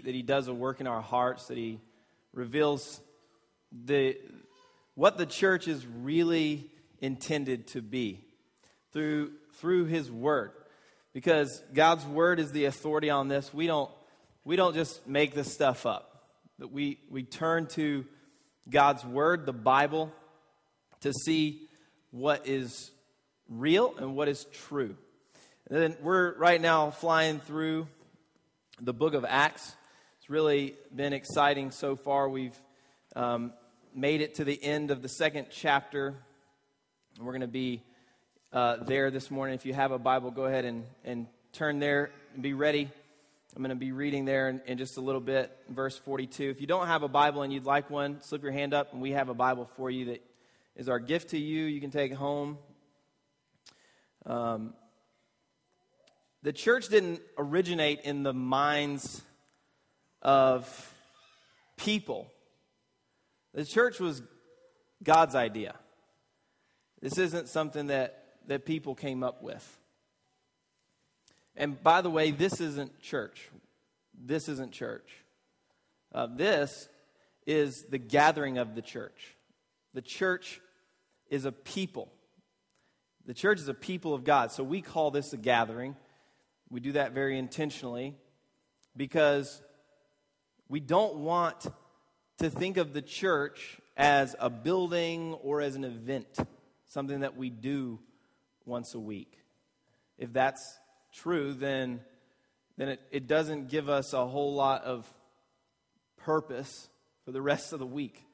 that he does a work in our hearts, that he reveals the, what the church is really intended to be through, through his word. Because God's word is the authority on this. We don't, we don't just make this stuff up. But we, we turn to God's word, the Bible, to see what is real and what is true. And then we're right now flying through the book of Acts. Really been exciting so far. We've um, made it to the end of the second chapter. We're going to be uh, there this morning. If you have a Bible, go ahead and, and turn there and be ready. I'm going to be reading there in, in, just a little bit, verse 42. If you don't have a Bible and you'd like one, slip your hand up, and we have a Bible for you that is our gift to you. You can take home. Um, the church didn't originate in the minds of people, the church was God's idea. This isn't something that, that people came up with. And by the way, this isn't church. This isn't church. Uh, this is the gathering of the church. The church is a people. The church is a people of God. So we call this a gathering. We do that very intentionally because we don't want to think of the church as a building or as an event, something that we do once a week. If that's true, then, then it, it doesn't give us a whole lot of purpose for the rest of the week.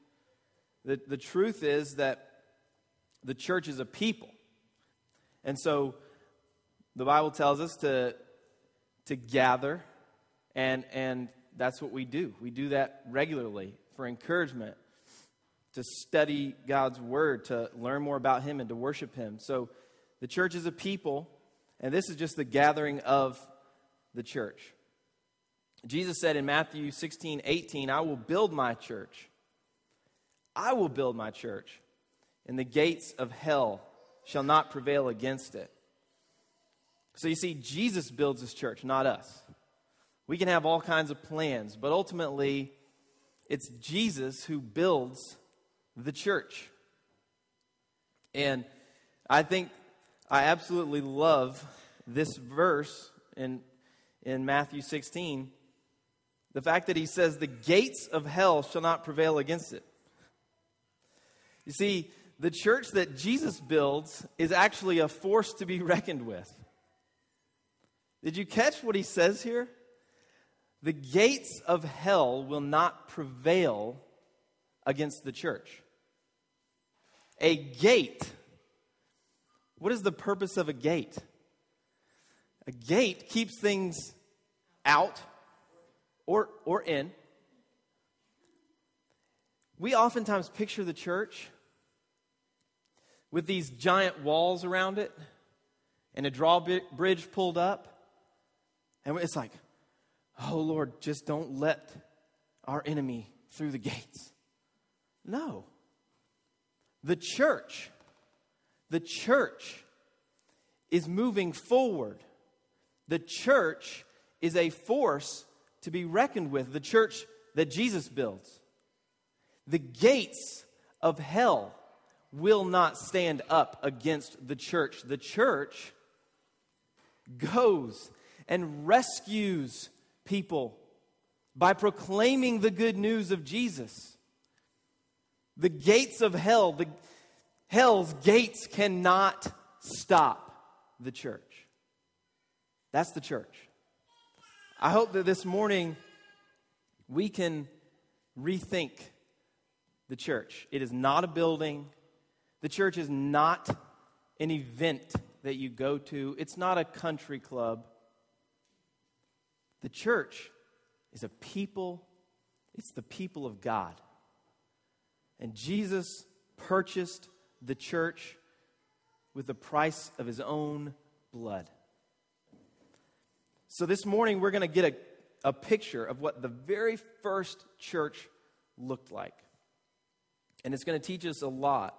The, the truth is that the church is a people. And so the Bible tells us to, to gather, and, and that's what we do. We do that regularly for encouragement, to study God's word, to learn more about Him, and to worship Him. So the church is a people, and this is just the gathering of the church. Jesus said in Matthew 16, 18, I will build my church. I will build my church, and the gates of hell shall not prevail against it. So you see, Jesus builds his church, not us. We can have all kinds of plans, but ultimately, it's Jesus who builds the church. And I think I absolutely love this verse in, in Matthew 16. The fact that he says, The gates of hell shall not prevail against it. You see, the church that Jesus builds is actually a force to be reckoned with. Did you catch what he says here? The gates of hell will not prevail against the church. A gate. What is the purpose of a gate? A gate keeps things out or, or in. We oftentimes picture the church with these giant walls around it and a drawbridge pulled up. And it's like, oh Lord, just don't let our enemy through the gates. No. The church, the church is moving forward. The church is a force to be reckoned with, the church that Jesus builds. The gates of hell will not stand up against the church. The church goes and rescues people by proclaiming the good news of Jesus. The gates of hell, the hell's gates cannot stop the church. That's the church. I hope that this morning we can rethink the church. It is not a building. The church is not an event that you go to. It's not a country club. The church is a people, it's the people of God. And Jesus purchased the church with the price of his own blood. So this morning, we're going to get a, a picture of what the very first church looked like. And it's going to teach us a lot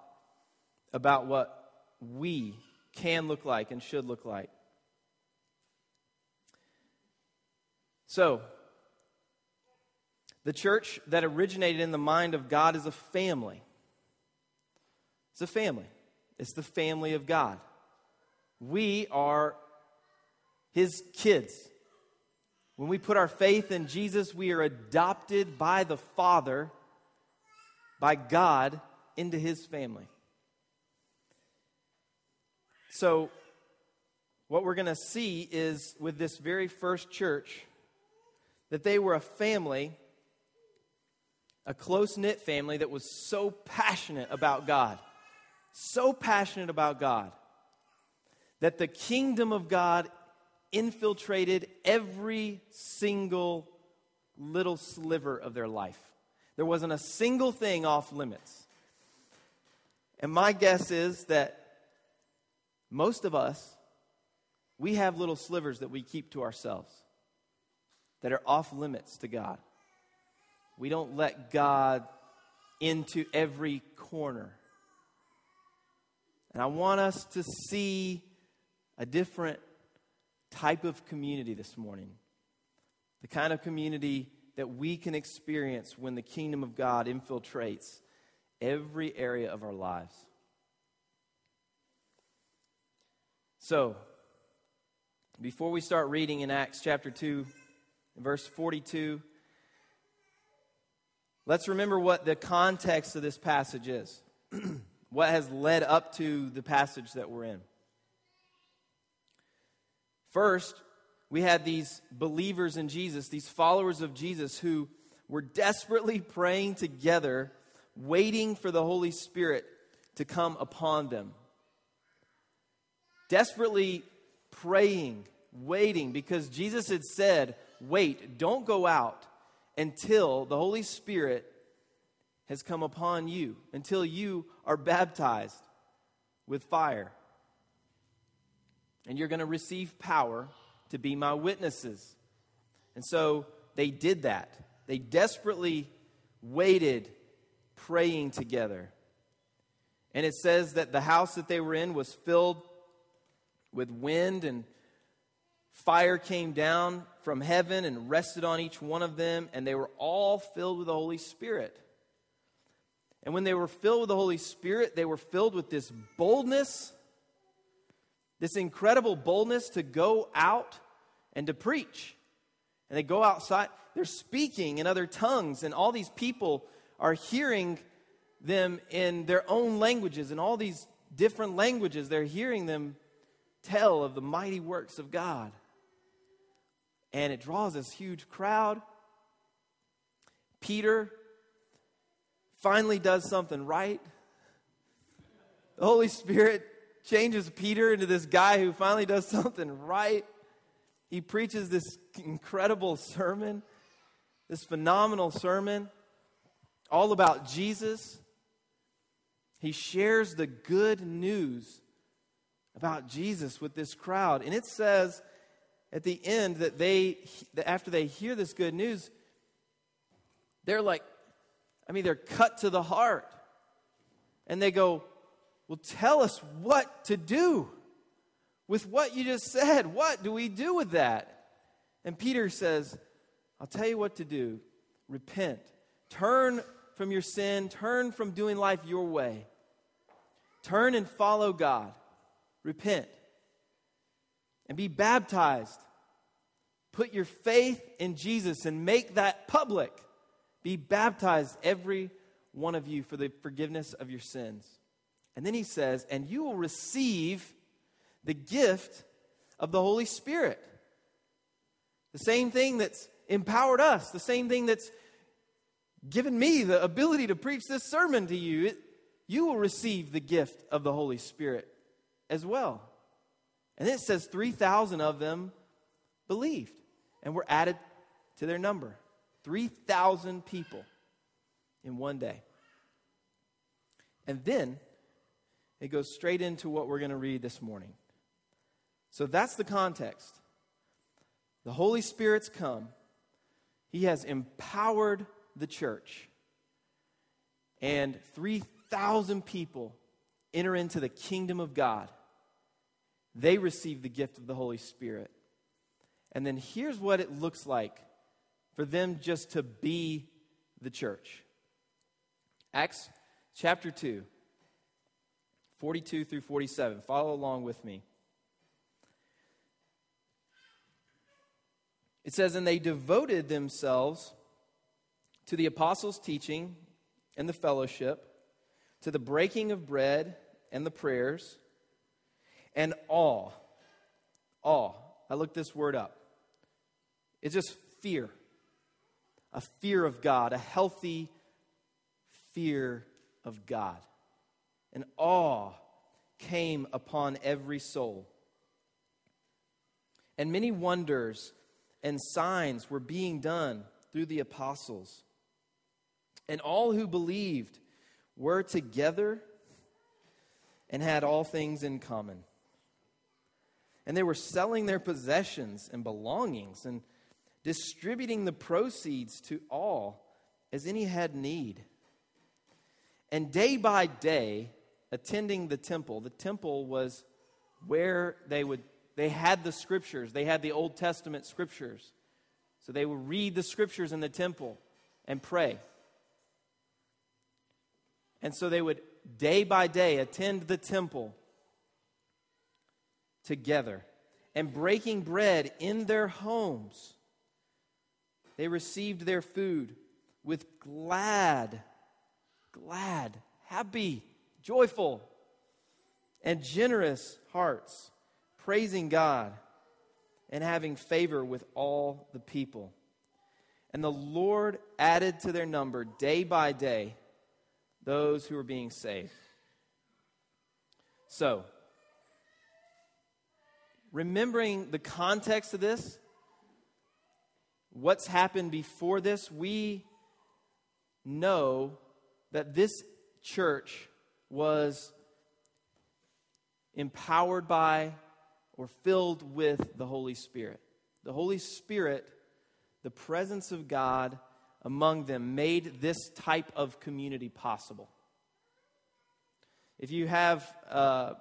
about what we can look like and should look like. So, The church that originated in the mind of God is a family. It's a family, it's the family of God. We are his kids. When we put our faith in Jesus, we are adopted by the Father, by God, into his family. So, what we're going to see is with this very first church that they were a family, a close knit family that was so passionate about God, so passionate about God, that the kingdom of God infiltrated every single little sliver of their life. There wasn't a single thing off limits. And my guess is that most of us, we have little slivers that we keep to ourselves that are off limits to God. We don't let God into every corner. And I want us to see a different type of community this morning. The kind of community that we can experience when the kingdom of God infiltrates every area of our lives. So, before we start reading in Acts chapter 2, verse 42, let's remember what the context of this passage is, what has led up to the passage that we're in. First, we had these believers in Jesus, these followers of Jesus, who were desperately praying together, waiting for the Holy Spirit to come upon them. Desperately praying, waiting, because Jesus had said, Wait, don't go out until the Holy Spirit has come upon you, until you are baptized with fire. And you're going to receive power to be my witnesses. And so they did that. They desperately waited, praying together. And it says that the house that they were in was filled with wind and fire came down from heaven and rested on each one of them, and they were all filled with the Holy Spirit. And when they were filled with the Holy Spirit, they were filled with this boldness, this incredible boldness to go out and to preach. And they go outside, they're speaking in other tongues, and all these people are hearing them in their own languages, in all these different languages. They're hearing them tell of the mighty works of God. And it draws this huge crowd. Peter finally does something right. The Holy Spirit changes Peter into this guy who finally does something right. He preaches this incredible sermon, this phenomenal sermon, all about Jesus. He shares the good news about Jesus with this crowd. And it says at the end that they, that after they hear this good news, they're like, I mean, they're cut to the heart. And they go, Well, tell us what to do with what you just said. What do we do with that? And Peter says, I'll tell you what to do. Repent. Turn from your sin. Turn from doing life your way. Turn and follow God repent and be baptized. Put your faith in Jesus and make that public. Be baptized, every one of you, for the forgiveness of your sins. And then he says, and you will receive the gift of the Holy Spirit. The same thing that's empowered us, the same thing that's given me the ability to preach this sermon to you. It, you will receive the gift of the Holy Spirit as well. And it says 3,000 of them believed and were added to their number. 3,000 people in one day. And then it goes straight into what we're going to read this morning. So that's the context. The Holy Spirit's come, He has empowered the church, and 3,000 people enter into the kingdom of God they receive the gift of the Holy Spirit. And then here's what it looks like for them just to be the church. Acts chapter 2, 42 through 47. Follow along with me. It says, And they devoted themselves to the apostles' teaching and the fellowship, to the breaking of bread and the prayers, and awe. Awe. I looked this word up. It's just fear. A fear of God, a healthy fear of God. And awe came upon every soul. And many wonders and signs were being done through the apostles. And all who believed were together and had all things in common. And they were selling their possessions and belongings and distributing the proceeds to all as any had need. And day by day, attending the temple, the temple was where they would they had the scriptures, they had the Old Testament scriptures. So they would read the scriptures in the temple and pray. And so they would day by day attend the temple together and breaking bread in their homes. They received their food with glad, glad, happy, joyful, and generous hearts, praising God and having favor with all the people. And the Lord added to their number day by day those who were being saved. So, remembering the context of this, what's happened before this, we know that this church was empowered by or filled with the Holy Spirit. The Holy Spirit, the presence of God, among them made this type of community possible. If you have uh,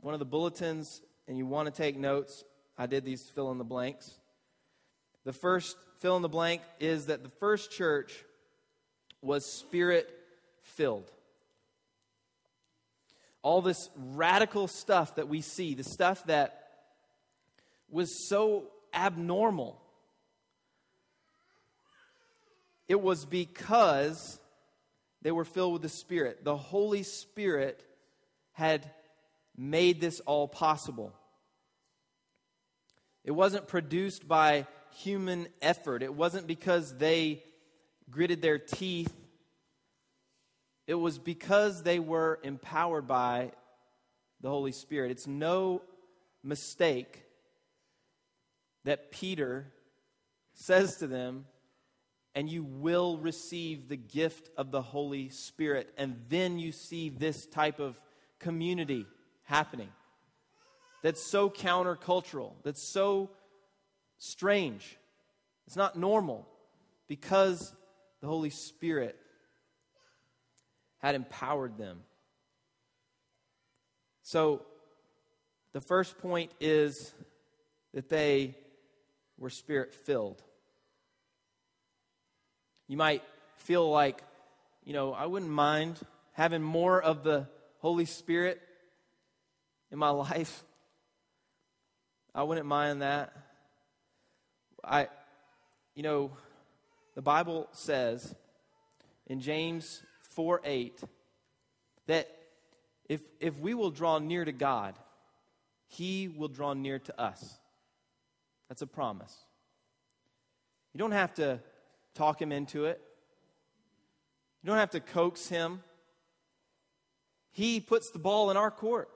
one of the bulletins and you want to take notes, I did these fill in the blanks. The first fill in the blank is that the first church was spirit filled. All this radical stuff that we see, the stuff that was so abnormal it was because they were filled with the Spirit. The Holy Spirit had made this all possible. It wasn't produced by human effort, it wasn't because they gritted their teeth. It was because they were empowered by the Holy Spirit. It's no mistake that Peter says to them, and you will receive the gift of the Holy Spirit. And then you see this type of community happening that's so countercultural, that's so strange. It's not normal because the Holy Spirit had empowered them. So, the first point is that they were spirit filled. You might feel like, you know, I wouldn't mind having more of the Holy Spirit in my life. I wouldn't mind that. I, you know, the Bible says in James 4 8 that if, if we will draw near to God, He will draw near to us. That's a promise. You don't have to talk him into it. You don't have to coax him. He puts the ball in our court.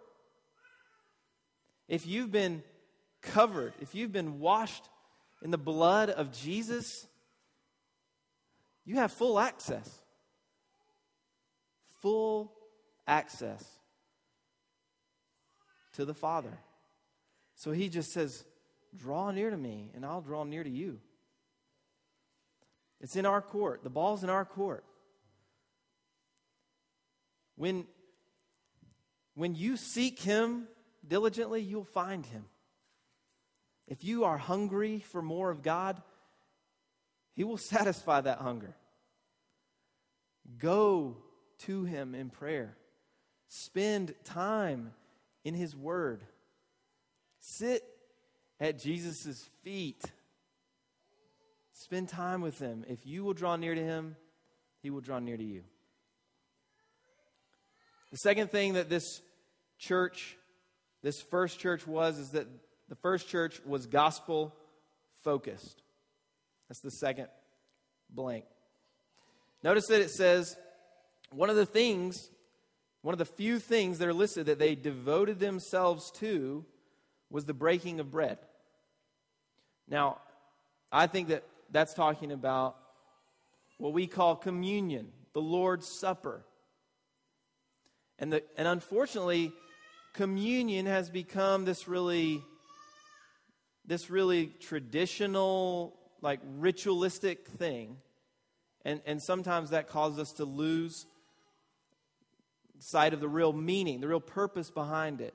If you've been covered, if you've been washed in the blood of Jesus, you have full access. Full access to the Father. So he just says, Draw near to me, and I'll draw near to you. It's in our court. The ball's in our court. When, when you seek Him diligently, you'll find Him. If you are hungry for more of God, He will satisfy that hunger. Go to him in prayer. Spend time in his word. Sit at Jesus' feet. Spend time with him. If you will draw near to him, he will draw near to you. The second thing that this church, this first church was, is that the first church was gospel focused. That's the second blank. Notice that it says one of the things, one of the few things that are listed that they devoted themselves to was the breaking of bread. Now, I think that that's talking about what we call communion, the Lord's Supper. And, the, and unfortunately, communion has become this really this really traditional like ritualistic thing and, and sometimes that causes us to lose sight of the real meaning the real purpose behind it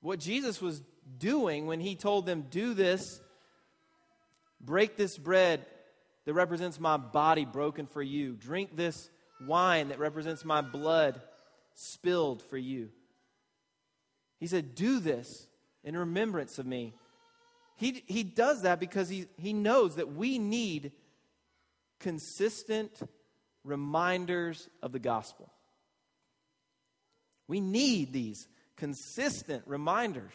what jesus was doing when he told them do this break this bread that represents my body broken for you drink this wine that represents my blood spilled for you. He said, Do this in remembrance of me. He, he does that because he, he knows that we need consistent reminders of the gospel. We need these consistent reminders.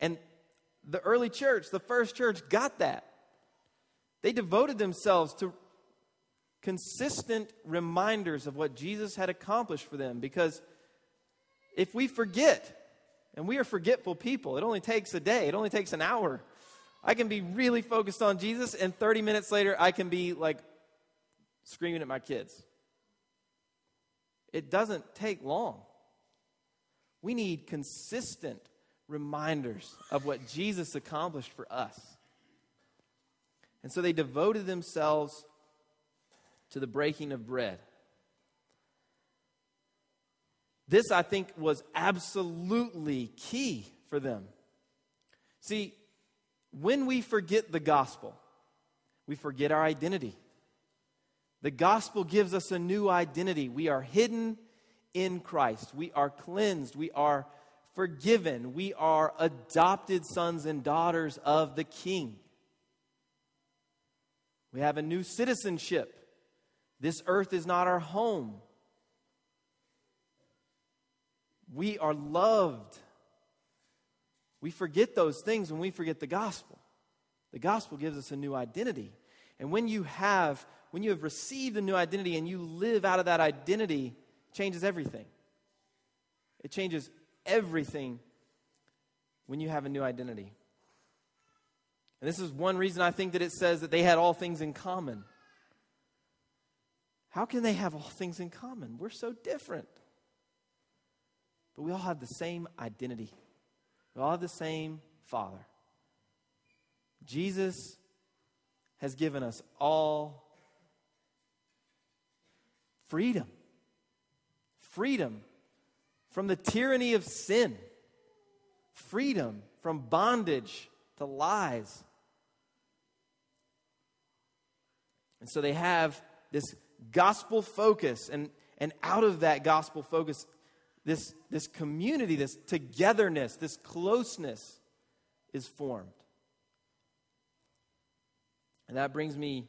And the early church, the first church, got that. They devoted themselves to consistent reminders of what Jesus had accomplished for them. Because if we forget, and we are forgetful people, it only takes a day, it only takes an hour. I can be really focused on Jesus, and 30 minutes later, I can be like screaming at my kids. It doesn't take long. We need consistent reminders of what Jesus accomplished for us. And so they devoted themselves to the breaking of bread. This, I think, was absolutely key for them. See, when we forget the gospel, we forget our identity. The gospel gives us a new identity. We are hidden in Christ, we are cleansed, we are forgiven, we are adopted sons and daughters of the King. We have a new citizenship. This earth is not our home. We are loved. We forget those things when we forget the gospel. The gospel gives us a new identity. And when you have when you have received a new identity and you live out of that identity, changes everything. It changes everything when you have a new identity. And this is one reason I think that it says that they had all things in common. How can they have all things in common? We're so different. But we all have the same identity, we all have the same Father. Jesus has given us all freedom. Freedom from the tyranny of sin. Freedom from bondage to lies. And so they have this gospel focus. And, and out of that gospel focus, this, this community, this togetherness, this closeness is formed. And that brings me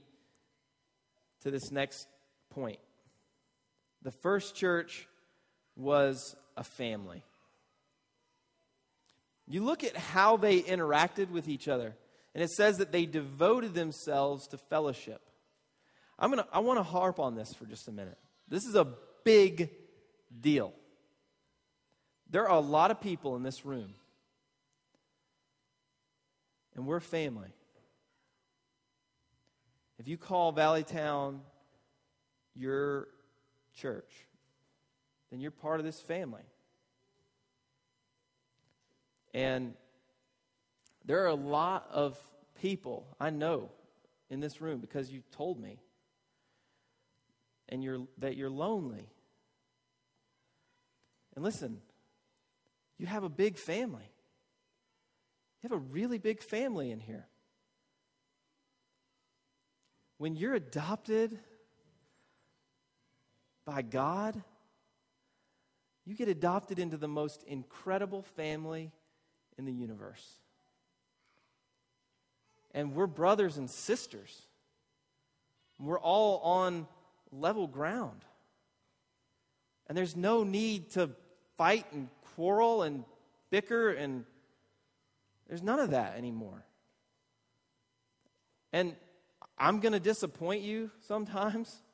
to this next point. The first church was a family. You look at how they interacted with each other, and it says that they devoted themselves to fellowship. I'm gonna, I want to harp on this for just a minute. This is a big deal. There are a lot of people in this room, and we're family. If you call Valley Town your church, then you're part of this family. And there are a lot of people I know in this room because you told me and you're, that you're lonely. And listen, you have a big family. You have a really big family in here. When you're adopted by God, you get adopted into the most incredible family in the universe. And we're brothers and sisters. We're all on level ground. And there's no need to fight and quarrel and bicker, and there's none of that anymore. And I'm going to disappoint you sometimes.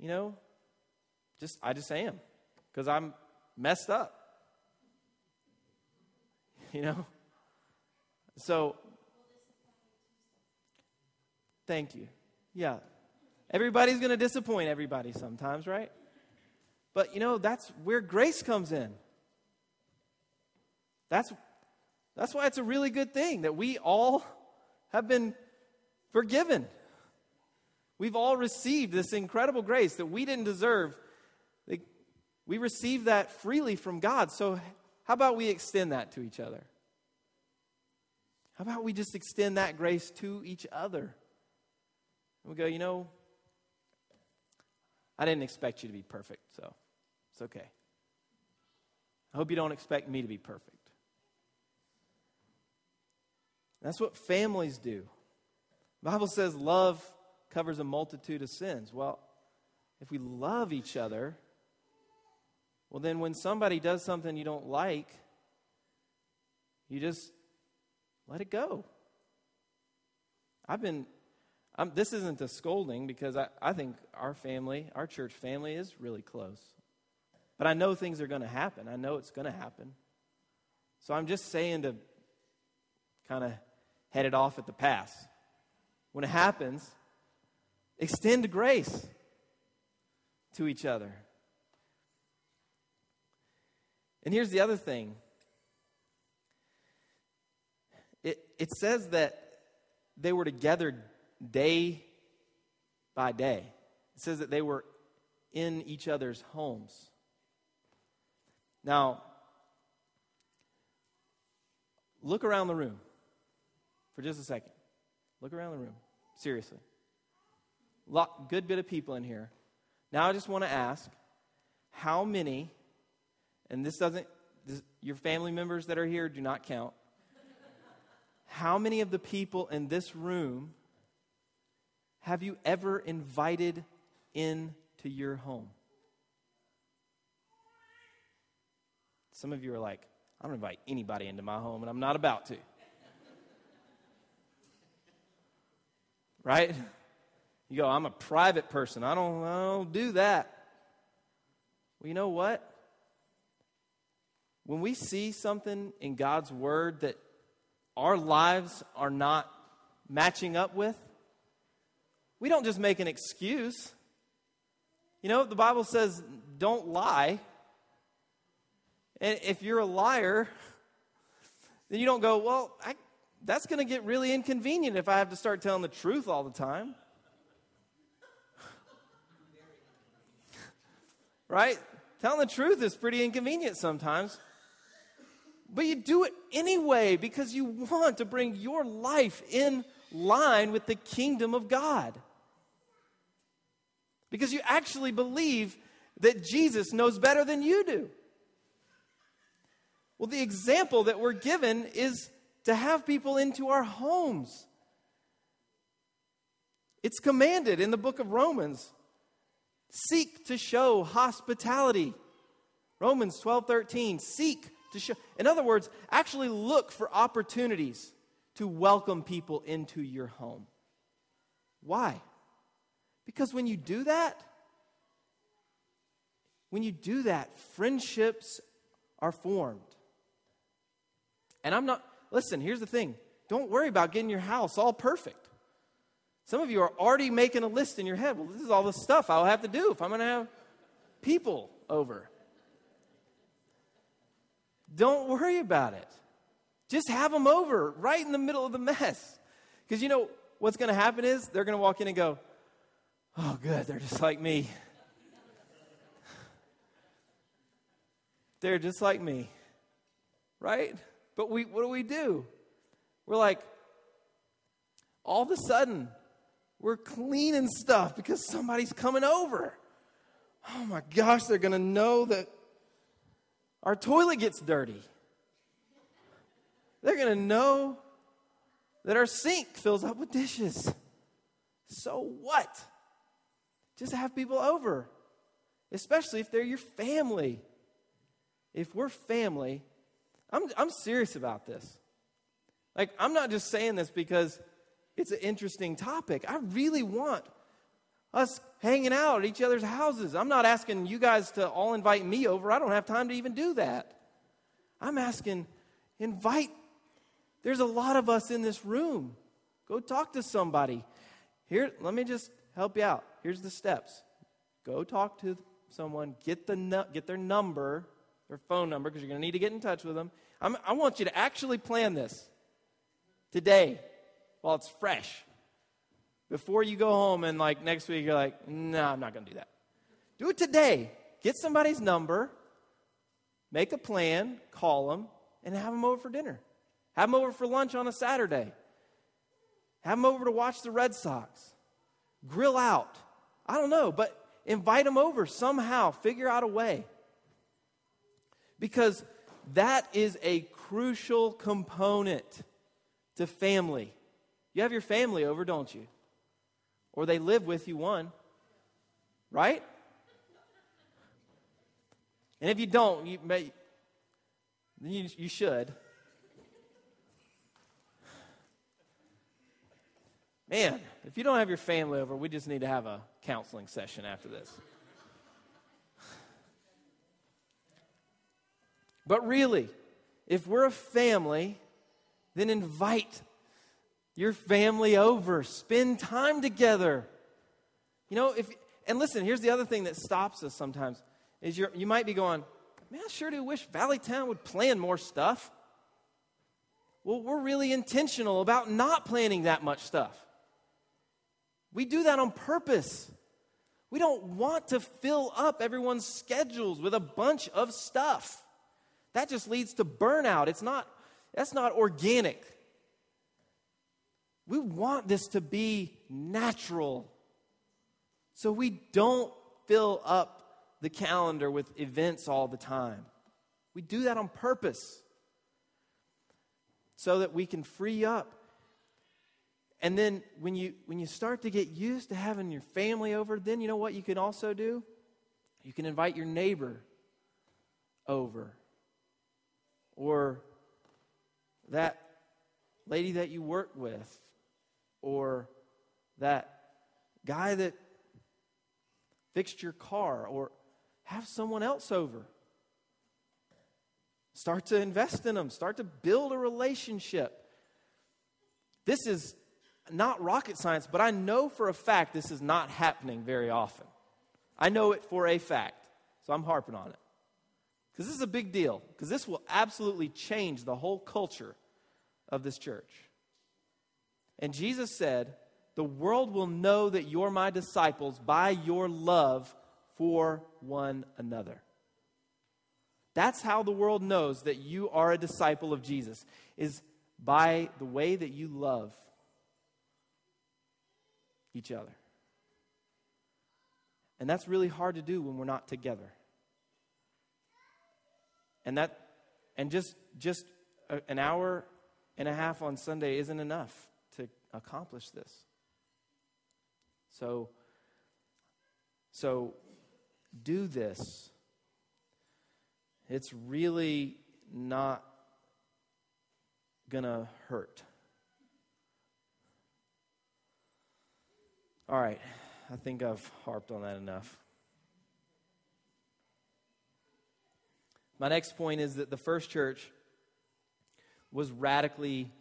You know, just I just am because I'm messed up. You know? So thank you. Yeah. Everybody's going to disappoint everybody sometimes, right? But you know, that's where grace comes in. That's that's why it's a really good thing that we all have been forgiven. We've all received this incredible grace that we didn't deserve. We received that freely from God. So, how about we extend that to each other? How about we just extend that grace to each other? And we go, you know, I didn't expect you to be perfect, so it's okay. I hope you don't expect me to be perfect. That's what families do. The Bible says love covers a multitude of sins. Well, if we love each other, well, then when somebody does something you don't like, you just let it go. I've been, I'm, this isn't a scolding because I, I think our family, our church family, is really close. But I know things are going to happen. I know it's going to happen. So I'm just saying to kind of head it off at the pass. When it happens, extend grace to each other. And here's the other thing it, it says that they were together day by day. It says that they were in each other's homes. Now, look around the room for just a second. Look around the room. Seriously. Lot, good bit of people in here. Now I just want to ask how many, and this doesn't, this, your family members that are here do not count. How many of the people in this room have you ever invited into your home? Some of you are like, I don't invite anybody into my home, and I'm not about to. right? You go, I'm a private person. I don't, I don't do that. Well, you know what? When we see something in God's Word that our lives are not matching up with, we don't just make an excuse. You know, the Bible says, don't lie. And if you're a liar, then you don't go, well, I, that's going to get really inconvenient if I have to start telling the truth all the time. right? Telling the truth is pretty inconvenient sometimes. But you do it anyway because you want to bring your life in line with the kingdom of God. Because you actually believe that Jesus knows better than you do. Well, the example that we're given is to have people into our homes. It's commanded in the book of Romans. Seek to show hospitality. Romans 12 13. Seek to show. In other words, actually look for opportunities to welcome people into your home. Why? Because when you do that, when you do that, friendships are formed. And I'm not, listen, here's the thing don't worry about getting your house all perfect. Some of you are already making a list in your head. Well, this is all the stuff I'll have to do if I'm going to have people over. Don't worry about it. Just have them over right in the middle of the mess. Because you know what's going to happen is they're going to walk in and go, Oh, good, they're just like me. they're just like me. Right? But we, what do we do? We're like, all of a sudden, we're cleaning stuff because somebody's coming over. oh my gosh, they're going to know that our toilet gets dirty. They're going to know that our sink fills up with dishes. So what? Just have people over, especially if they're your family. If we're family, I'm, I'm serious about this. Like, I'm not just saying this because it's an interesting topic. I really want us hanging out at each other's houses. I'm not asking you guys to all invite me over. I don't have time to even do that. I'm asking, invite. There's a lot of us in this room. Go talk to somebody. Here, let me just help you out. Here's the steps. Go talk to someone, get the get their number, their phone number, because you're going to need to get in touch with them. I'm, I want you to actually plan this today while it's fresh before you go home and like next week you're like, no, nah, I'm not going to do that. Do it today. Get somebody's number, make a plan, call them, and have them over for dinner. Have them over for lunch on a Saturday. Have them over to watch the Red Sox. Grill out. I don't know, but invite them over somehow. Figure out a way. Because that is a crucial component to family. You have your family over, don't you? or they live with you one. Right? And if you don't, you may you, you should. Man, if you don't have your family over, we just need to have a counseling session after this. But really, if we're a family, then invite your family over, spend time together. You know, if and listen, here's the other thing that stops us sometimes is you you might be going, man, I sure do wish Valley Town would plan more stuff. Well, we're really intentional about not planning that much stuff. We do that on purpose. We don't want to fill up everyone's schedules with a bunch of stuff. That just leads to burnout. It's not that's not organic. We want this to be natural. So we don't fill up the calendar with events all the time. We do that on purpose so that we can free up. And then when you when you start to get used to having your family over, then you know what you can also do? You can invite your neighbor over. Or that lady that you work with or that guy that fixed your car or have someone else over. Start to invest in them, start to build a relationship. This is not rocket science, but I know for a fact this is not happening very often. I know it for a fact, so I'm harping on it. Because this is a big deal, because this will absolutely change the whole culture of this church. And Jesus said, The world will know that you're my disciples by your love for one another. That's how the world knows that you are a disciple of Jesus, is by the way that you love each other. And that's really hard to do when we're not together. And that and just just a, an hour and a half on Sunday isn't enough to accomplish this. So, so do this. It's really not going to hurt. All right, I think I've harped on that enough. My next point is that the first church was radically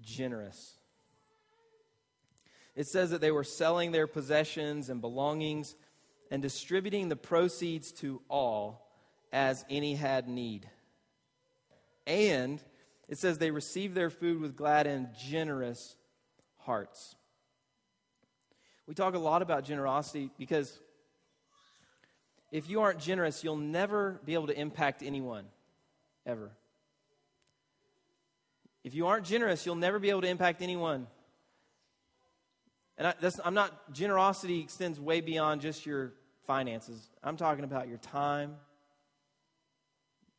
generous. It says that they were selling their possessions and belongings and distributing the proceeds to all as any had need. And it says they received their food with glad and generous hearts. We talk a lot about generosity because if you aren't generous, you'll never be able to impact anyone, ever. If you aren't generous, you'll never be able to impact anyone. And I, am not, generosity extends way beyond just your finances. I'm talking about your time,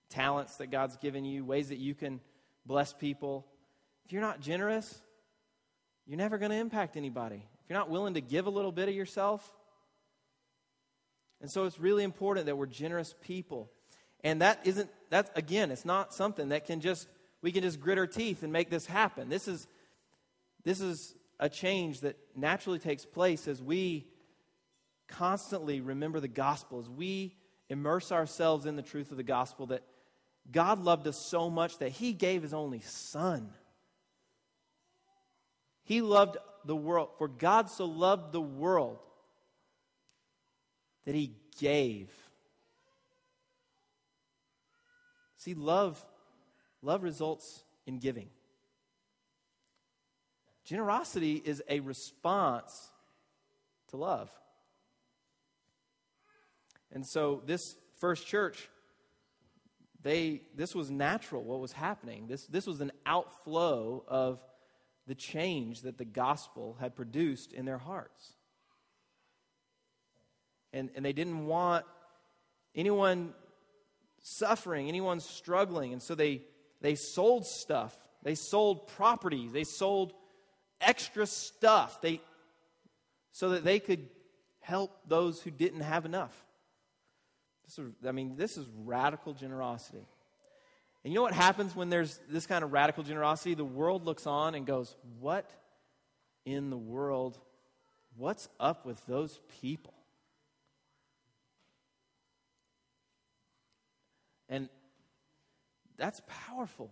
talents that God's given you, ways that you can bless people. If you're not generous, you're never going to impact anybody. If you're not willing to give a little bit of yourself, and so it's really important that we're generous people. And that isn't, that's, again, it's not something that can just, we can just grit our teeth and make this happen. This is, this is a change that naturally takes place as we constantly remember the gospel, as we immerse ourselves in the truth of the gospel that God loved us so much that he gave his only son. He loved the world, for God so loved the world that he gave. See, love, love results in giving. Generosity is a response to love. And so this first church, they this was natural what was happening. This this was an outflow of the change that the gospel had produced in their hearts and, and they didn't want anyone suffering, anyone struggling. And so they, they sold stuff, they sold properties, they sold extra stuff they, so that they could help those who didn't have enough. This is, I mean, this is radical generosity. And you know what happens when there's this kind of radical generosity? The world looks on and goes, What in the world? What's up with those people? And that's powerful.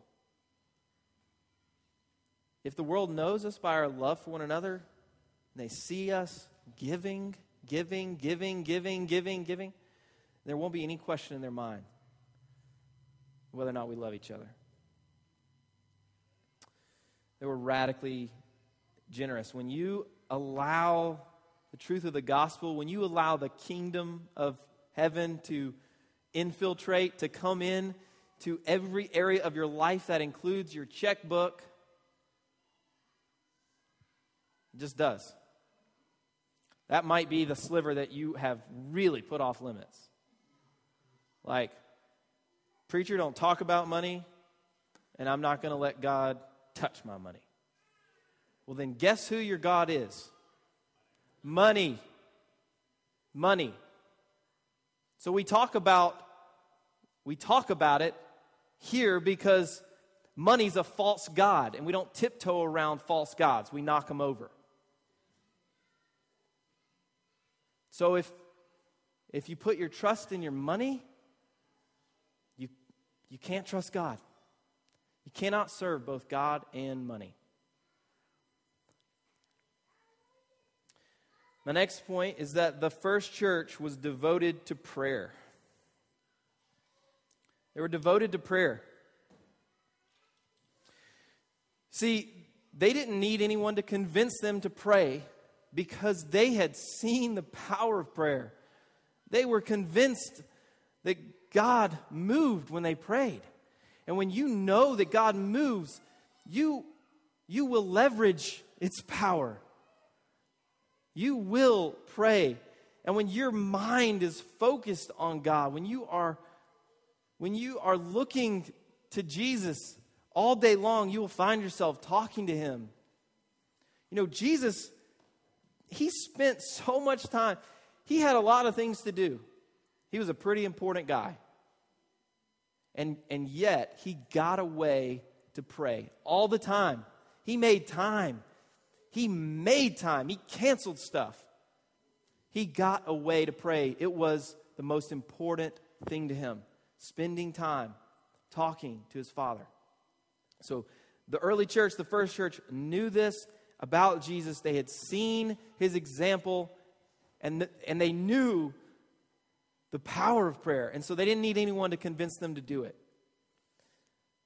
If the world knows us by our love for one another, they see us giving, giving, giving, giving, giving, giving, there won't be any question in their mind whether or not we love each other. They were radically generous. When you allow the truth of the gospel, when you allow the kingdom of heaven to infiltrate, to come in to every area of your life that includes your checkbook. It just does. That might be the sliver that you have really put off limits. Like, preacher, don't talk about money, and I'm not going to let God touch my money. Well, then guess who your God is? Money. Money. So we talk about we talk about it here because money's a false god and we don't tiptoe around false gods. We knock them over. So if if you put your trust in your money, you you can't trust God. You cannot serve both God and money. My next point is that the first church was devoted to prayer. They were devoted to prayer. See, they didn't need anyone to convince them to pray because they had seen the power of prayer. They were convinced that God moved when they prayed. And when you know that God moves, you, you will leverage its power. You will pray. And when your mind is focused on God, when you are when you are looking to Jesus all day long, you will find yourself talking to him. You know, Jesus he spent so much time. He had a lot of things to do. He was a pretty important guy. And and yet he got away to pray all the time. He made time. He made time. He canceled stuff. He got a way to pray. It was the most important thing to him, spending time talking to his Father. So, the early church, the first church, knew this about Jesus. They had seen his example, and, and they knew the power of prayer. And so, they didn't need anyone to convince them to do it.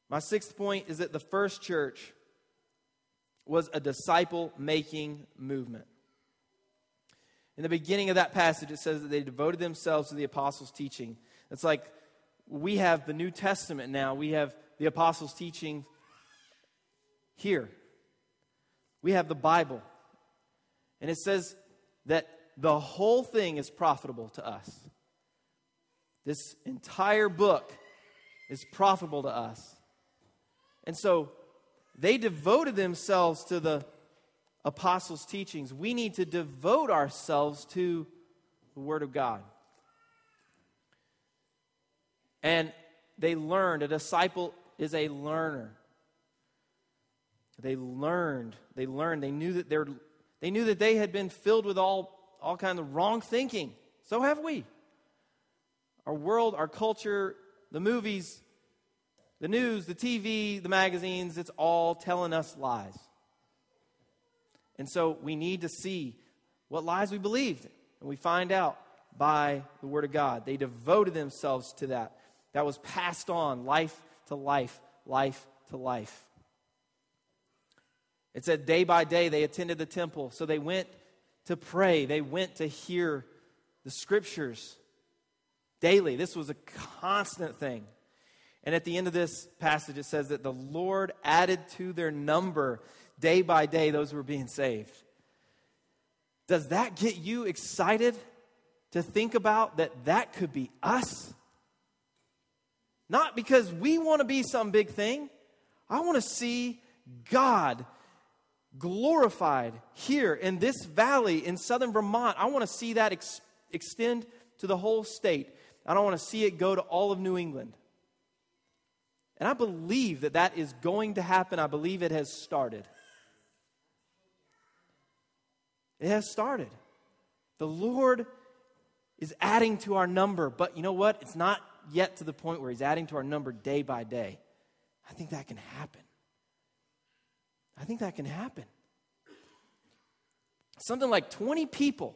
My sixth point is that the first church was a disciple making movement. In the beginning of that passage, it says that they devoted themselves to the apostles' teaching. It's like we have the New Testament now, we have the apostles' teaching here. We have the Bible. And it says that the whole thing is profitable to us. This entire book is profitable to us. And so they devoted themselves to the apostles' teachings. We need to devote ourselves to the Word of God. And they learned, a disciple is a learner. They learned, they learned, they knew that they're, they knew that they had been filled with all, all kinds of wrong thinking. So have we. Our world, our culture, the movies, the news, the TV, the magazines, it's all telling us lies. And so we need to see what lies we believed. And we find out by the Word of God. They devoted themselves to that. That was passed on life to life, life to life. It said day by day they attended the temple. So they went to pray, they went to hear the scriptures daily. This was a constant thing. And at the end of this passage, it says that the Lord added to their number day by day those who were being saved. Does that get you excited to think about that that could be us? Not because we want to be some big thing. I want to see God glorified here in this valley in southern Vermont. I want to see that ex- extend to the whole state. I don't want to see it go to all of New England. And I believe that that is going to happen. I believe it has started. It has started. The Lord is adding to our number, but you know what? It's not yet to the point where He's adding to our number day by day. I think that can happen. I think that can happen. Something like 20 people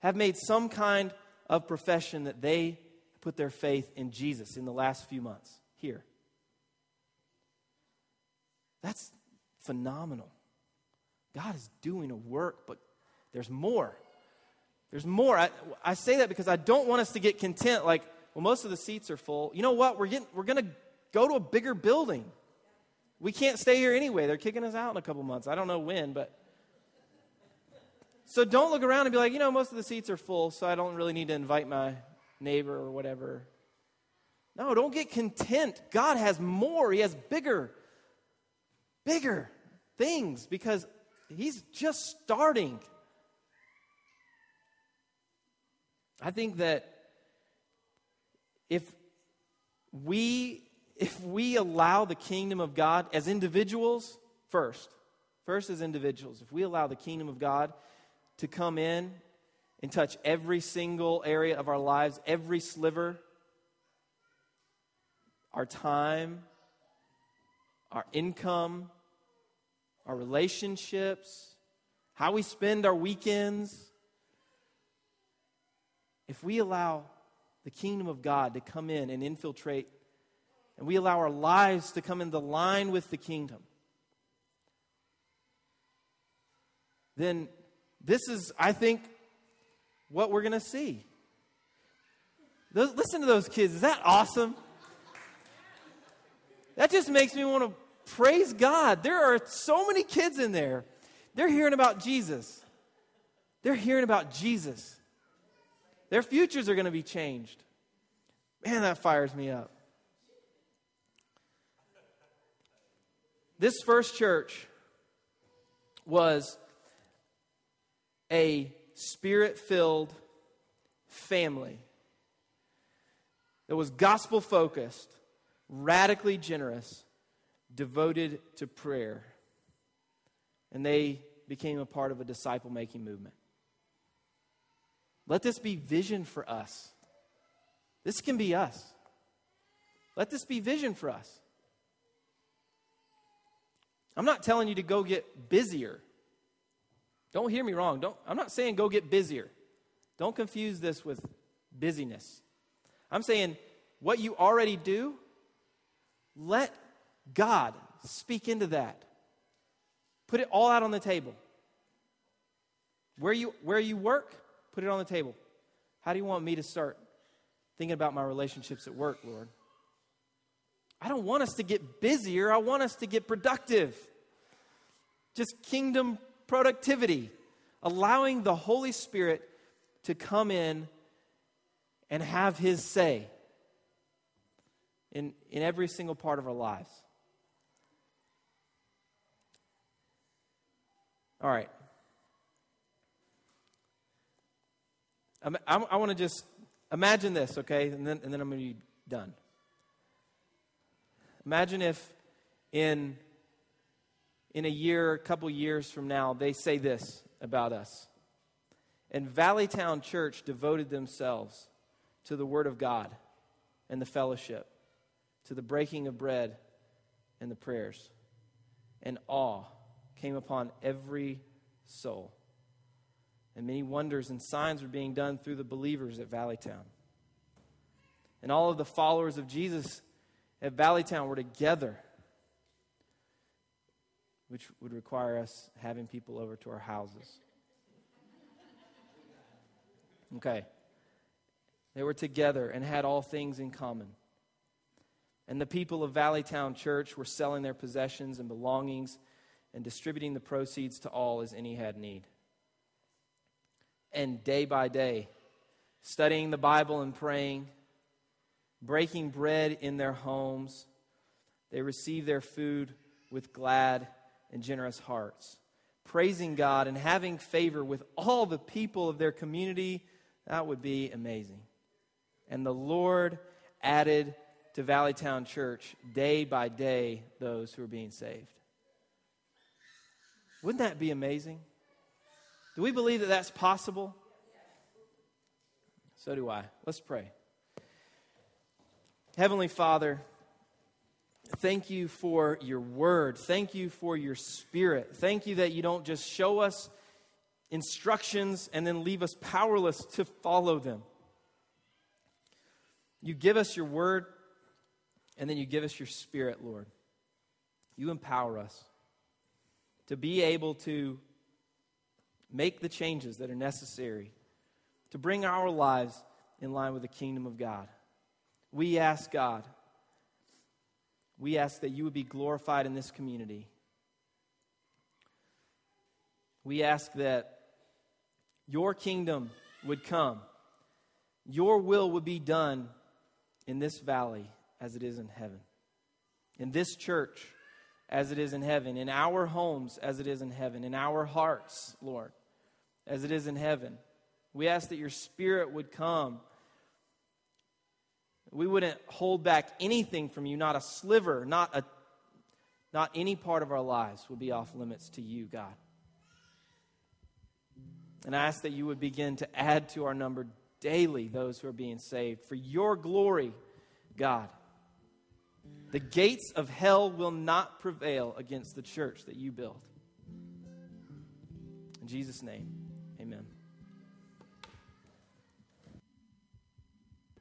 have made some kind of profession that they put their faith in Jesus in the last few months here. That's phenomenal. God is doing a work, but there's more. There's more. I, I say that because I don't want us to get content like, well, most of the seats are full. You know what? We're, getting, we're going to go to a bigger building. We can't stay here anyway. They're kicking us out in a couple months. I don't know when, but so don't look around and be like, you know, most of the seats are full, so I don't really need to invite my neighbor or whatever. No, don't get content. God has more, He has bigger, bigger things because He's just starting. I think that if we if we allow the kingdom of God as individuals first, first as individuals, if we allow the kingdom of God to come in and touch every single area of our lives, every sliver, our time, our income, our relationships, how we spend our weekends. If we allow the kingdom of God to come in and infiltrate, and we allow our lives to come into line with the kingdom, then this is, I think, what we're going to see. Those, listen to those kids. Is that awesome? That just makes me want to praise God. There are so many kids in there. They're hearing about Jesus. They're hearing about Jesus. Their futures are going to be changed. Man, that fires me up. This first church was a spirit filled family that was gospel focused, radically generous, devoted to prayer. And they became a part of a disciple making movement. Let this be vision for us. This can be us. Let this be vision for us. I'm not telling you to go get busier. Don't hear me wrong. Don't, I'm not saying go get busier. Don't confuse this with busyness. I'm saying what you already do, let God speak into that. Put it all out on the table. Where you, where you work, put it on the table. How do you want me to start thinking about my relationships at work, Lord? I don't want us to get busier. I want us to get productive. Just kingdom productivity, allowing the Holy Spirit to come in and have his say in, in every single part of our lives. All right. I, I, want to just imagine this, okay? And then, and then I'm going to be done. Imagine if in, in a year, a couple years from now, they say this about us. And Valleytown Church devoted themselves to the Word of God and the fellowship, to the breaking of bread and the prayers. And awe came upon every soul. And many wonders and signs were being done through the believers at Valleytown. And all of the followers of Jesus at Valleytown were together, which would require us having people over to our houses. Okay. They were together and had all things in common. And the people of Valleytown Church were selling their possessions and belongings and distributing the proceeds to all as any had need. And day by day, studying the Bible and praying, breaking bread in their homes, they received their food with glad and generous hearts, praising God and having favor with all the people of their community. That would be amazing. And the Lord added to Valleytown Church day by day those who are being saved. Wouldn't that be amazing? Do we believe that that's possible? So do I. Let's pray. Heavenly Father, thank you for your word. Thank you for your spirit. Thank you that you don't just show us instructions and then leave us powerless to follow them. You give us your word, and then you give us your spirit, Lord. You empower us to be able to make the changes that are necessary to bring our lives in line with the kingdom of God. We ask God, we ask that you would be glorified in this community. We ask that your kingdom would come, your will would be done in this valley as it is in heaven, in this church as it is in heaven, in our homes as it is in heaven, in our hearts, Lord, as it is in heaven. We ask that your spirit would come. We wouldn't hold back anything from you, not a sliver, not a not any part of our lives would be off limits to you, God. And I ask that you would begin to add to our number daily those who are being saved for your glory, God. The gates of hell will not prevail against the church that you build. In Jesus' name, amen.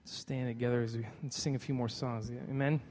Stand together as we sing a few more songs. Amen.